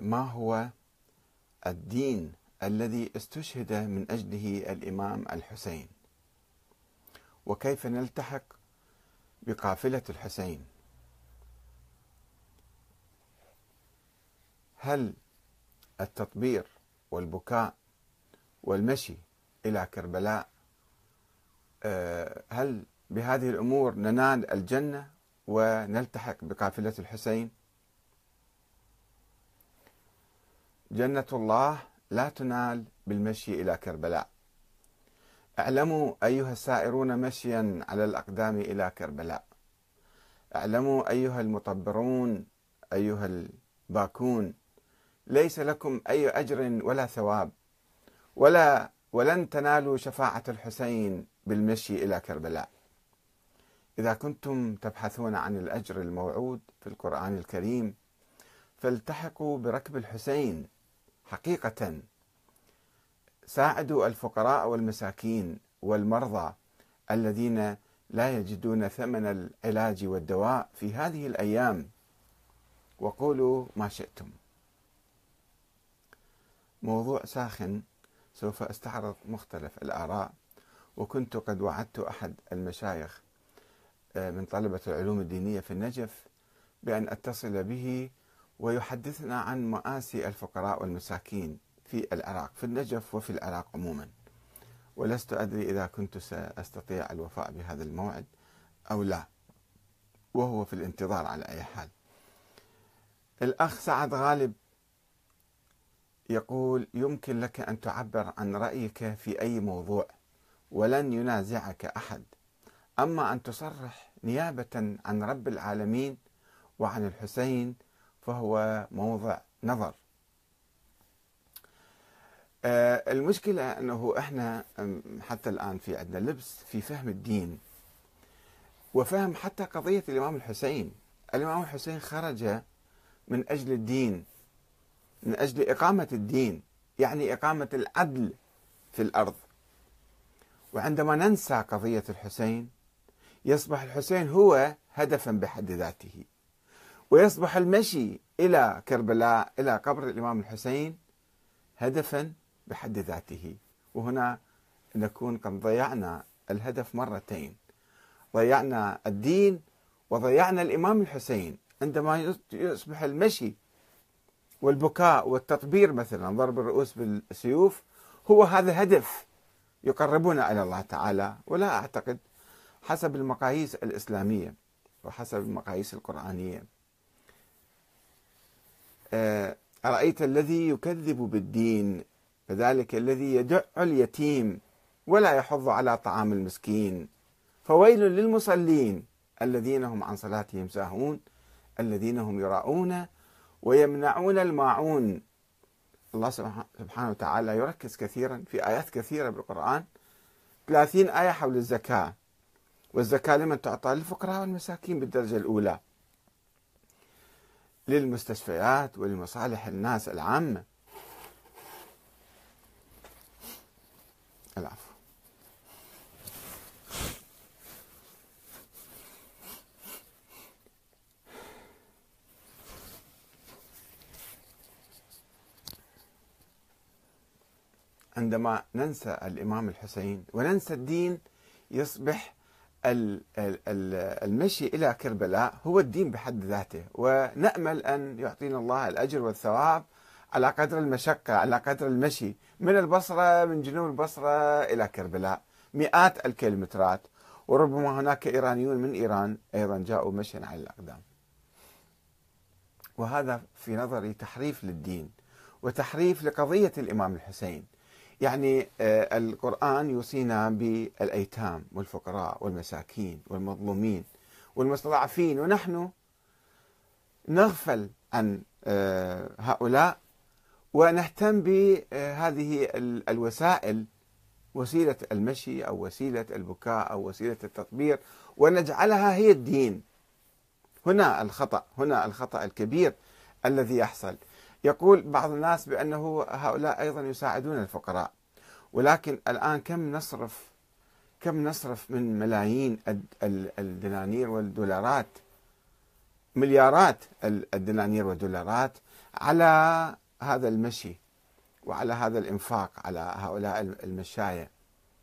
ما هو الدين الذي استشهد من أجله الإمام الحسين؟ وكيف نلتحق بقافلة الحسين؟ هل التطبير والبكاء والمشي إلى كربلاء آه، هل بهذه الأمور ننال الجنة ونلتحق بقافلة الحسين؟ جنة الله لا تنال بالمشي إلى كربلاء. اعلموا أيها السائرون مشيا على الأقدام إلى كربلاء. اعلموا أيها المطبرون أيها الباكون ليس لكم أي أجر ولا ثواب ولا ولن تنالوا شفاعة الحسين بالمشي إلى كربلاء. إذا كنتم تبحثون عن الأجر الموعود في القرآن الكريم فالتحقوا بركب الحسين. حقيقة ساعدوا الفقراء والمساكين والمرضى الذين لا يجدون ثمن العلاج والدواء في هذه الأيام. وقولوا ما شئتم. موضوع ساخن سوف أستعرض مختلف الآراء. وكنت قد وعدت أحد المشايخ آه، من طلبة العلوم الدينية في النجف بأن أتصل به ويحدثنا عن مآسي الفقراء والمساكين في العراق في النجف وفي العراق عموما. ولست أدري إذا كنت سأستطيع الوفاء بهذا الموعد أو لا وهو في الانتظار على أي حال. الأخ سعد غالب يقول يمكن لك أن تعبر عن رأيك في أي موضوع ولن ينازعك أحد. أما أن تصرح نيابة عن رب العالمين وعن الحسين فهو موضع نظر. آه، المشكلة أنه إحنا حتى الآن في عندنا لبس في فهم الدين وفهم حتى قضية الإمام الحسين. الإمام الحسين خرج من أجل الدين من أجل إقامة الدين يعني إقامة العدل في الأرض. وعندما ننسى قضية الحسين يصبح الحسين هو هدفا بحد ذاته. ويصبح المشي إلى كربلاء إلى قبر الإمام الحسين هدفا بحد ذاته. وهنا نكون قد ضيعنا الهدف مرتين. ضيعنا الدين وضيعنا الإمام الحسين. عندما يصبح المشي والبكاء والتطبير مثلا ضرب الرؤوس بالسيوف هو هذا هدف يقربنا إلى الله تعالى. ولا أعتقد حسب المقاييس الإسلامية وحسب المقاييس القرآنية أرأيت الذي يكذب بالدين؟ فذلك الذي يدع اليتيم ولا يحض على طعام المسكين. فويل للمصلين الذين هم عن صلاتهم ساهون الذين هم يراءون ويمنعون الماعون. الله سبحانه وتعالى يركز كثيرا في آيات كثيرة بالقرآن. 30 آية حول الزكاة. والزكاة لمن تعطى للفقراء والمساكين بالدرجة الأولى. للمستشفيات ولمصالح الناس العامة. العفو. عندما ننسى الإمام الحسين وننسى الدين يصبح المشي إلى كربلاء هو الدين بحد ذاته. ونأمل أن يعطينا الله الأجر والثواب على قدر المشقة على قدر المشي من البصرة من جنوب البصرة إلى كربلاء. مئات الكيلومترات. وربما هناك إيرانيون من إيران أيضا جاءوا مشيا على الأقدام. وهذا في نظري تحريف للدين وتحريف لقضية الإمام الحسين. يعني آه، القرآن يوصينا بالأيتام والفقراء والمساكين والمظلومين والمستضعفين. ونحن نغفل عن آه، هؤلاء ونهتم بهذه الوسائل وسيلة المشي أو وسيلة البكاء أو وسيلة التطبير ونجعلها هي الدين. هنا الخطأ هنا الخطأ الكبير الذي يحصل. يقول بعض الناس بأنه هؤلاء أيضا يساعدون الفقراء ولكن الآن كم نصرف كم نصرف من ملايين الدنانير والدولارات مليارات الدنانير والدولارات على هذا المشي وعلى هذا الإنفاق على هؤلاء المشاية.